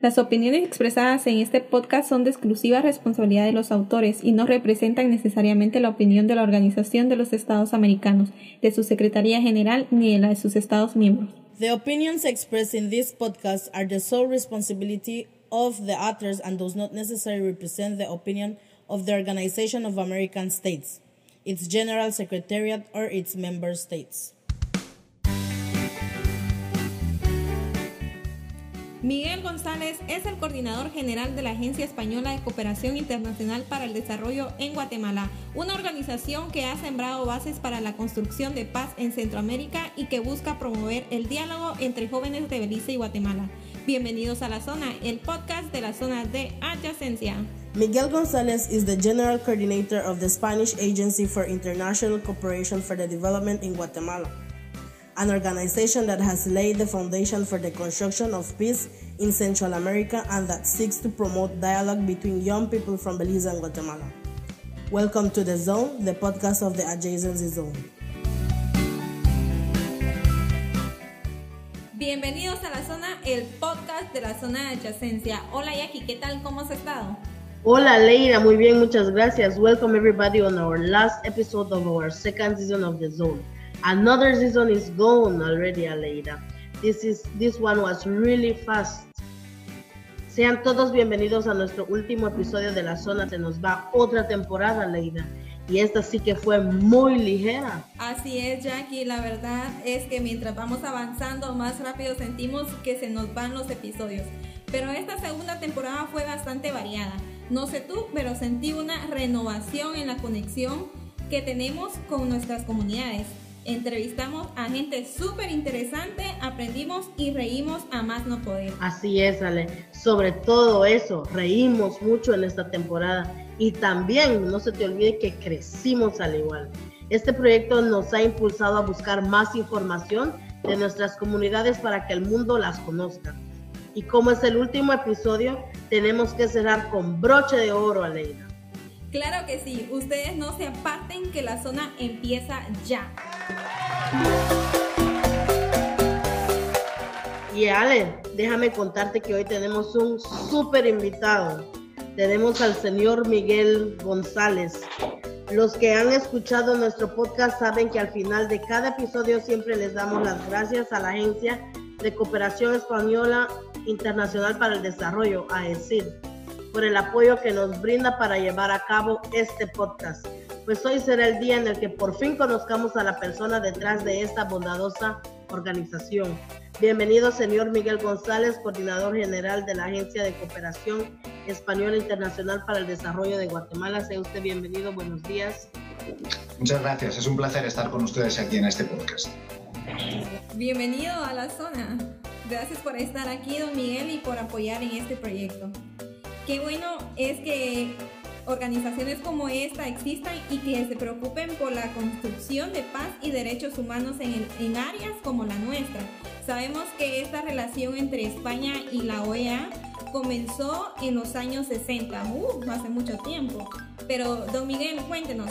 Las opiniones expresadas en este podcast son de exclusiva responsabilidad de los autores y no representan necesariamente la opinión de la Organización de los Estados Americanos, de su Secretaría General ni de la de sus Estados miembros. The opinions expressed in this podcast are the sole responsibility of the authors and does not necessarily represent the opinion of the Organization of American States, its General Secretariat, or its member states. Miguel González es el coordinador general de la Agencia Española de Cooperación Internacional para el Desarrollo en Guatemala, una organización que ha sembrado bases para la construcción de paz en Centroamérica y que busca promover el diálogo entre jóvenes de Belice y Guatemala. Bienvenidos a La Zona, el podcast de la zona de adyacencia. Miguel González is the General Coordinator of the Spanish Agency for International Cooperation for the Development in Guatemala. An organization that has laid the foundation for the construction of peace in Central America and that seeks to promote dialogue between young people from Belize and Guatemala. Welcome to The Zone, the podcast of the Adjacency Zone. Bienvenidos a la zona, el podcast de la zona de adyacencia. Hola Jackie, ¿qué tal? ¿Cómo has estado? Hola Leira, muy bien, muchas gracias. Welcome everybody on our last episode of our second season of The Zone. Another season is gone already, Aleida. This is this one was really fast. Sean todos bienvenidos a nuestro último episodio de la zona. Se nos va otra temporada, Leida. Y esta sí que fue muy ligera. Así es, Jackie. La verdad es que mientras vamos avanzando más rápido sentimos que se nos van los episodios. Pero esta segunda temporada fue bastante variada. No sé tú, pero sentí una renovación en la conexión que tenemos con nuestras comunidades. Entrevistamos a gente súper interesante, aprendimos y reímos a más no poder. Así es, Ale. Sobre todo eso, reímos mucho en esta temporada y también no se te olvide que crecimos al igual. Este proyecto nos ha impulsado a buscar más información de nuestras comunidades para que el mundo las conozca. Y como es el último episodio, tenemos que cerrar con broche de oro, Aleida. Claro que sí, ustedes no se aparten que la zona empieza ya. Y Ale, déjame contarte que hoy tenemos un súper invitado. Tenemos al señor Miguel González. Los que han escuchado nuestro podcast saben que al final de cada episodio siempre les damos las gracias a la Agencia de Cooperación Española Internacional para el Desarrollo, AECID por el apoyo que nos brinda para llevar a cabo este podcast. Pues hoy será el día en el que por fin conozcamos a la persona detrás de esta bondadosa organización. Bienvenido, señor Miguel González, coordinador general de la Agencia de Cooperación Española Internacional para el Desarrollo de Guatemala. Sea usted bienvenido, buenos días. Muchas gracias, es un placer estar con ustedes aquí en este podcast. Bienvenido a la zona. Gracias por estar aquí, don Miguel, y por apoyar en este proyecto. Qué bueno es que organizaciones como esta existan y que se preocupen por la construcción de paz y derechos humanos en, áreas como la nuestra. Sabemos que esta relación entre España y la OEA comenzó en los años 60, uh, hace mucho tiempo. Pero, don Miguel, cuéntenos,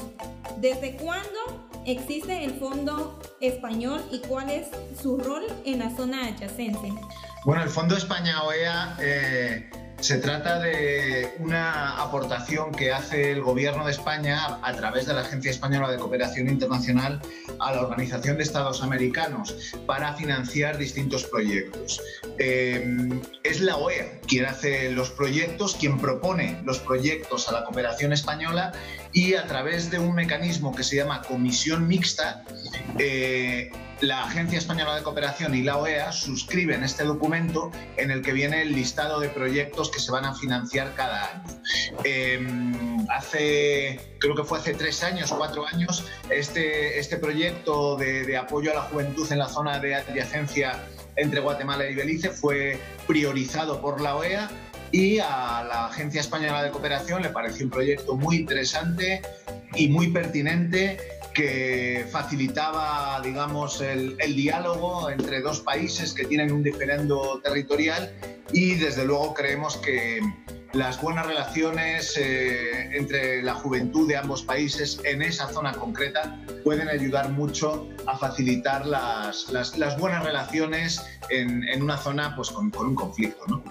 ¿desde cuándo existe el Fondo Español y cuál es su rol en la zona adyacente? Bueno, el Fondo España-OEA... Eh se trata de una aportación que hace el Gobierno de España a través de la Agencia Española de Cooperación Internacional a la Organización de Estados Americanos para financiar distintos proyectos. Eh, es la OEA quien hace los proyectos, quien propone los proyectos a la cooperación española y a través de un mecanismo que se llama Comisión Mixta, eh, la Agencia Española de Cooperación y la OEA suscriben este documento en el que viene el listado de proyectos que se van a financiar cada año. Em, hace, creo que fue hace tres años, cuatro años, este, este proyecto de, de apoyo a la juventud en la zona de adyacencia entre Guatemala y Belice fue priorizado por la OEA y a la Agencia Española de Cooperación le pareció un proyecto muy interesante y muy pertinente que facilitaba, digamos, el, diálogo entre dos países que tienen un diferendo territorial y desde luego creemos que las buenas relaciones eh, entre la juventud de ambos países en esa zona concreta pueden ayudar mucho a facilitar las, las, buenas relaciones en, en, una zona pues, con, con un conflicto. ¿no?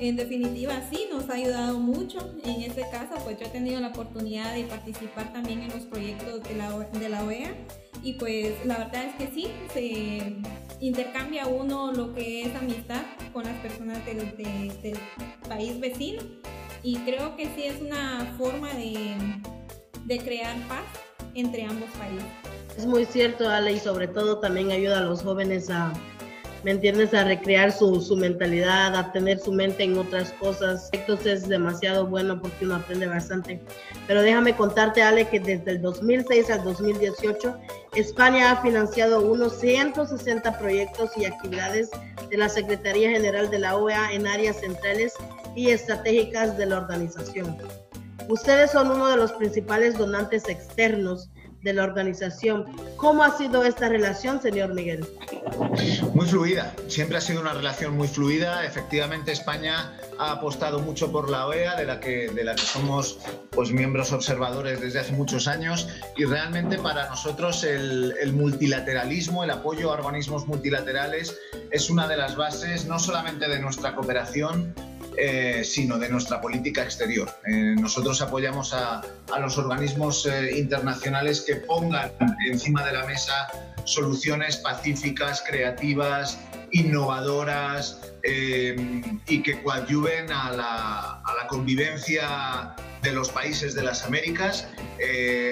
En definitiva sí, nos ha ayudado mucho. En este caso, pues yo he tenido la oportunidad de participar también en los proyectos de la, de la OEA y pues la verdad es que sí, se intercambia uno lo que es amistad con las personas del, del país vecino y creo que sí es una forma de, de crear paz entre ambos países. Es muy cierto, Ale, y sobre todo también ayuda a los jóvenes a, ¿me entiendes?, a recrear su, su mentalidad, a tener su mente en otras cosas. Entonces es demasiado bueno porque uno aprende bastante. Pero déjame contarte, Ale, que desde el 2006 al 2018, España ha financiado unos 160 proyectos y actividades de la Secretaría General de la OEA en áreas centrales y estratégicas de la organización. Ustedes son uno de los principales donantes externos de la organización. ¿Cómo ha sido esta relación, señor Miguel? Muy fluida, siempre ha sido una relación muy fluida. Efectivamente, España ha apostado mucho por la OEA, de la que, de la que somos pues, miembros observadores desde hace muchos años, y realmente para nosotros el, el multilateralismo, el apoyo a organismos multilaterales, es una de las bases no solamente de nuestra cooperación, eh, sino de nuestra política exterior. Eh, nosotros apoyamos a, los organismos eh, internacionales que pongan encima de la mesa soluciones pacíficas, creativas, innovadoras y que coadyuven a la, convivencia de los países de las Américas,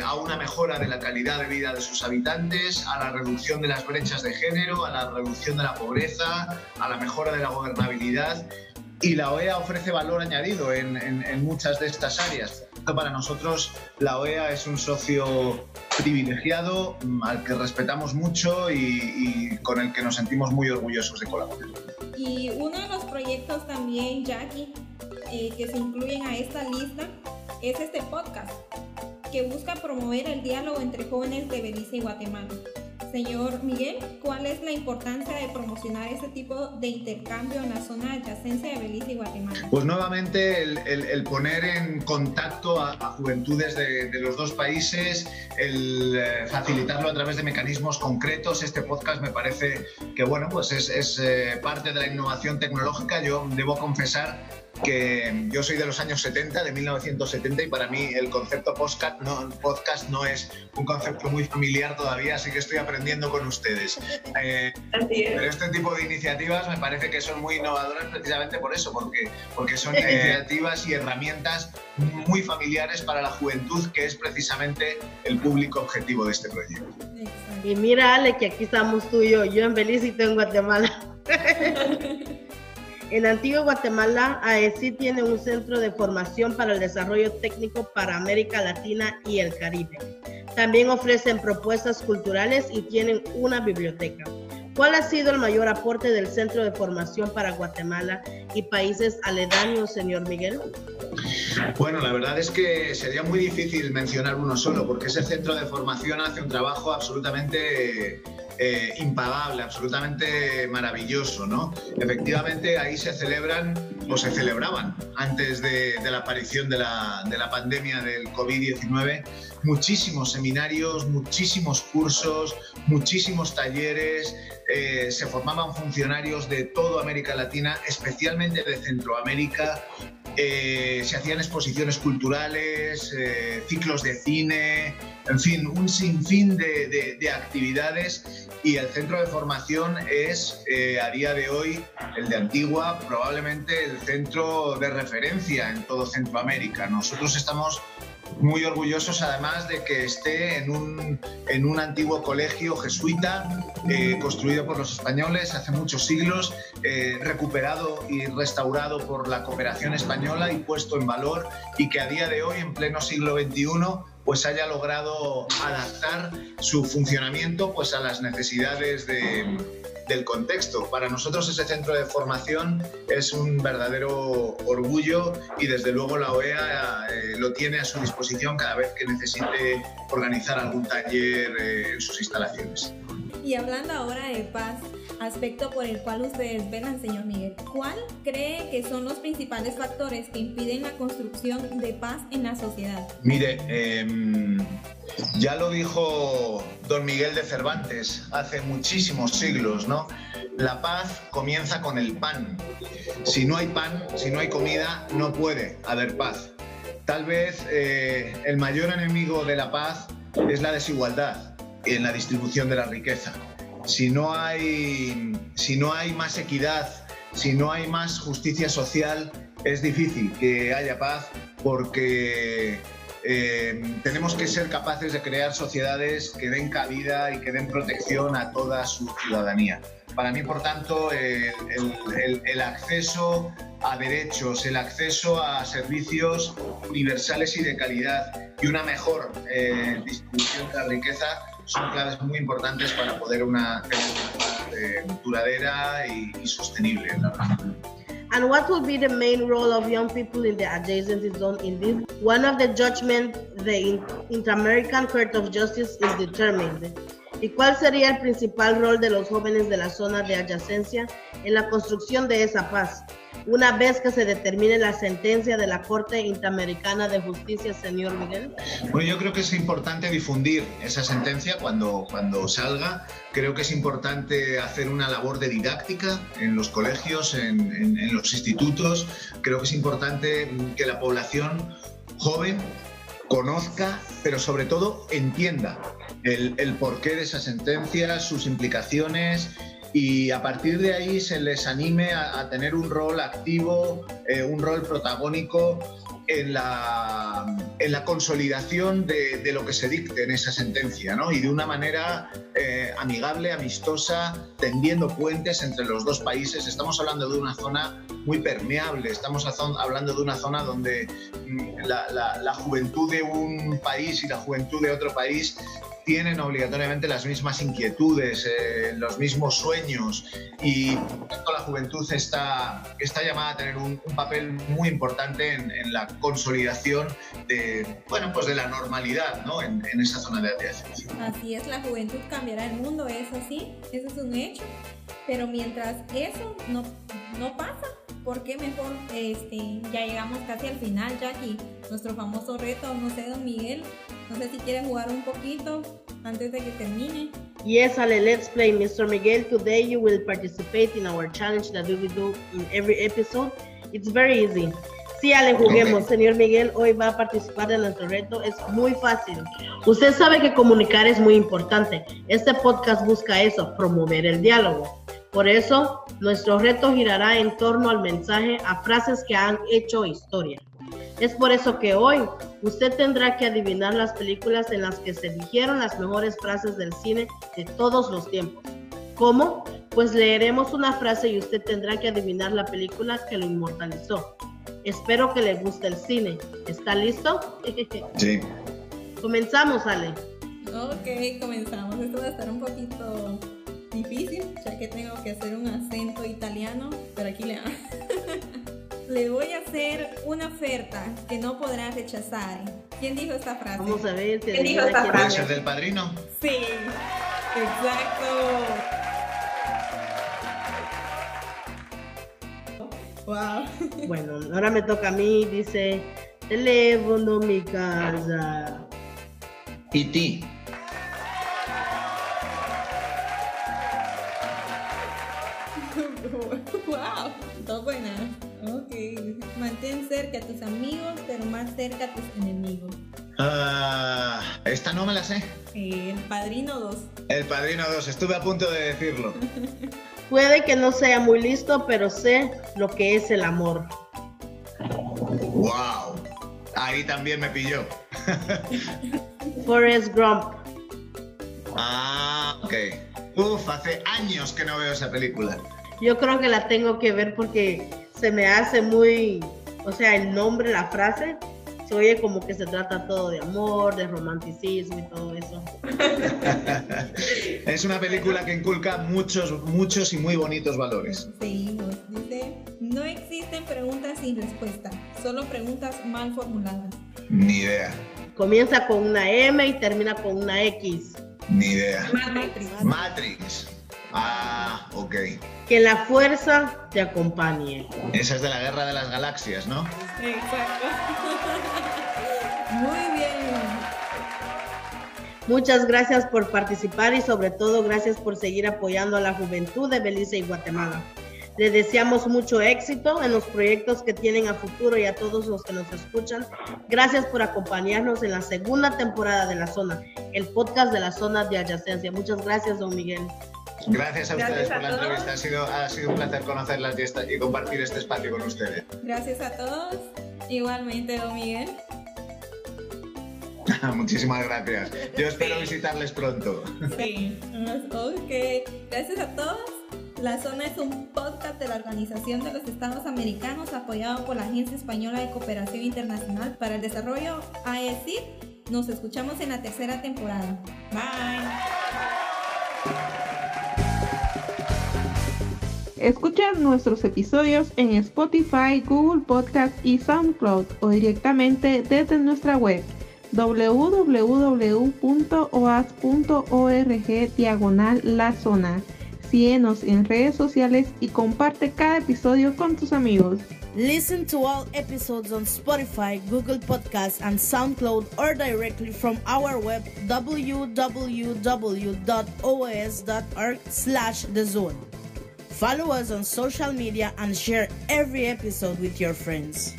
a una mejora de la calidad de vida de sus habitantes, a la reducción de las brechas de género, a la reducción de la pobreza, a la mejora de la gobernabilidad y la OEA ofrece valor añadido en, muchas de estas áreas. Para nosotros la OEA es un socio privilegiado mm, al que respetamos mucho y, con el que nos sentimos muy orgullosos de colaborar. Y uno de los proyectos también, Jackie, eh, que se incluyen a esta lista es este podcast que busca promover el diálogo entre jóvenes de Belice y Guatemala. Señor Miguel, ¿cuál es la importancia de promocionar este tipo de intercambio en la zona adyacencia de Belice y Guatemala? Pues nuevamente el, poner en contacto a, juventudes de, los dos países, el eh, facilitarlo a través de mecanismos concretos. Este podcast me parece que bueno, pues es, es eh, parte de la innovación tecnológica. Yo debo confesar que yo soy de los años 70, de 1970, y para mí el concepto podcast no, podcast no es un concepto muy familiar todavía, así que estoy aprendiendo con ustedes. Eh, pero este tipo de iniciativas me parece que son muy innovadoras precisamente por eso, porque, porque son iniciativas y herramientas muy familiares para la juventud, que es precisamente el público objetivo de este proyecto. Y mira, Ale, que aquí estamos tú y yo, yo en Belice y tú en Guatemala. En Antigua Guatemala, AECI tiene un centro de formación para el desarrollo técnico para América Latina y el Caribe. También ofrecen propuestas culturales y tienen una biblioteca. ¿Cuál ha sido el mayor aporte del Centro de Formación para Guatemala y países aledaños, señor Miguel? Bueno, la verdad es que sería muy difícil mencionar uno solo, porque ese centro de formación hace un trabajo absolutamente eh, impagable, absolutamente maravilloso, ¿no? Efectivamente, ahí se celebran o se celebraban antes de, la aparición de la, de la pandemia del COVID-19 muchísimos seminarios, muchísimos cursos, muchísimos talleres, eh, se formaban funcionarios de toda América Latina, especialmente de Centroamérica, eh, se hacían exposiciones culturales, eh, ciclos de cine, en fin, un sinfín de, de, actividades y el centro de formación es a día de hoy, el de Antigua, probablemente el centro de referencia en todo Centroamérica. Nosotros estamos muy orgullosos además de que esté en un, en un antiguo colegio jesuita eh, construido por los españoles hace muchos siglos, eh, recuperado y restaurado por la cooperación española y puesto en valor y que a día de hoy, en pleno siglo XXI, pues haya logrado adaptar su funcionamiento pues a las necesidades de, del contexto. Para nosotros ese centro de formación es un verdadero orgullo y desde luego la OEA eh, lo tiene a su disposición cada vez que necesite organizar algún taller eh, en sus instalaciones. Y hablando ahora de paz, aspecto por el cual ustedes velan, señor Miguel. ¿Cuál cree que son los principales factores que impiden la construcción de paz en la sociedad? Mire, em, ya lo dijo don Miguel de Cervantes hace muchísimos siglos, ¿no? La paz comienza con el pan. Si no hay pan, si no hay comida, no puede haber paz. Tal vez eh, el mayor enemigo de la paz es la desigualdad en la distribución de la riqueza. Si no hay, si no hay más equidad, si no hay más justicia social, es difícil que haya paz porque eh, tenemos que ser capaces de crear sociedades que den cabida y que den protección a toda su ciudadanía. Para mí, por tanto, el, acceso a derechos, el acceso a servicios universales y de calidad y una mejor eh, distribución de la riqueza son claves muy importantes para poder una, eh, duradera y, y sostenible región. And what will be the main role of young people in the adjacency zone in this? One of the judgment the Inter-American Court of Justice is determined. ¿Y cuál sería el principal rol de los jóvenes de la zona de adyacencia en la construcción de esa paz? Una vez que se determine la sentencia de la Corte Interamericana de Justicia, señor Miguel? Bueno, yo creo que es importante difundir esa sentencia cuando, cuando salga. Creo que es importante hacer una labor de didáctica en los colegios, en, en, los institutos. Creo que es importante que la población joven conozca, pero sobre todo entienda el, el porqué de esa sentencia, sus implicaciones y a partir de ahí se les anime a, tener un rol activo, eh, un rol protagónico en la, en la consolidación de, de, lo que se dicte en esa sentencia, ¿no? Y de una manera eh, amigable, amistosa, tendiendo puentes entre los dos países. Estamos hablando de una zona muy permeable, estamos hablando de una zona donde mm, la, la, la juventud de un país y la juventud de otro país tienen obligatoriamente las mismas inquietudes, eh, los mismos sueños y la juventud está, está llamada a tener un, papel muy importante en, la consolidación de, bueno, pues de la normalidad ¿no? en, esa zona de atención. Así es, la juventud cambiará el mundo, es así, eso es un hecho, pero mientras eso no, no pasa, ¿por qué mejor este, ya llegamos casi al final, Jackie? Nuestro famoso reto, no sé, don Miguel, no sé si quiere jugar un poquito antes de que termine. Yes, Ale, let's play. Mr. Miguel, today you will participate in our challenge that we do in every episode. It's very easy. Sí, Ale, juguemos. Señor Miguel, hoy va a participar en nuestro reto. Es muy fácil. Usted sabe que comunicar es muy importante. Este podcast busca eso, promover el diálogo. Por eso, nuestro reto girará en torno al mensaje a frases que han hecho historia. Es por eso que hoy usted tendrá que adivinar las películas en las que se dijeron las mejores frases del cine de todos los tiempos. ¿Cómo? Pues leeremos una frase y usted tendrá que adivinar la película que lo inmortalizó. Espero que le guste el cine. ¿Está listo? Sí. Comenzamos, Ale. Ok, comenzamos. Esto va a estar un poquito difícil, ya que tengo que hacer un acento italiano, pero aquí le Le voy a hacer una oferta que no podrá rechazar. ¿Quién dijo esta frase? Vamos a ver. ¿Quién dijo esta frase? del padrino? Sí, exacto. Wow. Bueno, ahora me toca a mí. Dice, teléfono mi casa. ¿Y ti? wow, está buena. Ok, mantén cerca a tus amigos, pero más cerca a tus enemigos. Ah, esta no me la sé. El Padrino 2. El Padrino 2, estuve a punto de decirlo. Puede que no sea muy listo, pero sé lo que es el amor. ¡Wow! Ahí también me pilló. Forrest Gump. Ah, ok. Uf, hace años que no veo esa película. Yo creo que la tengo que ver porque se me hace muy, o sea, el nombre, la frase, se oye como que se trata todo de amor, de romanticismo y todo eso. es una película que inculca muchos, muchos y muy bonitos valores. Sí, dice, no existen preguntas sin respuesta, solo preguntas mal formuladas. Ni idea. Comienza con una M y termina con una X. Ni idea. Matrix. Matrix. Ah, ok. Que la fuerza te acompañe. Esa es de la guerra de las galaxias, ¿no? Exacto. Muy bien. Muchas gracias por participar y sobre todo gracias por seguir apoyando a la juventud de Belice y Guatemala. Le deseamos mucho éxito en los proyectos que tienen a futuro y a todos los que nos escuchan. Gracias por acompañarnos en la segunda temporada de La Zona, el podcast de la zona de adyacencia. Muchas gracias, don Miguel. Gracias a Gracias ustedes a por la todos. entrevista. Ha sido, ha sido un placer conocerlas y, esta- y compartir este espacio con ustedes. Gracias a todos. Igualmente, don Miguel. Muchísimas gracias. Yo espero visitarles pronto. Sí. Ok. Gracias a todos. La Zona es un podcast de la Organización de los Estados Americanos apoyado por la Agencia Española de Cooperación Internacional para el Desarrollo, AECID. Nos escuchamos en la tercera temporada. Bye. Escucha nuestros episodios en Spotify, Google Podcast y SoundCloud o directamente desde nuestra web www.oas.org diagonal la zona. Síguenos en redes sociales y comparte cada episodio con tus amigos. Listen to all episodes on Spotify, Google Podcasts, and SoundCloud or directly from our web www.os.org slash the. Follow us on social media and share every episode with your friends.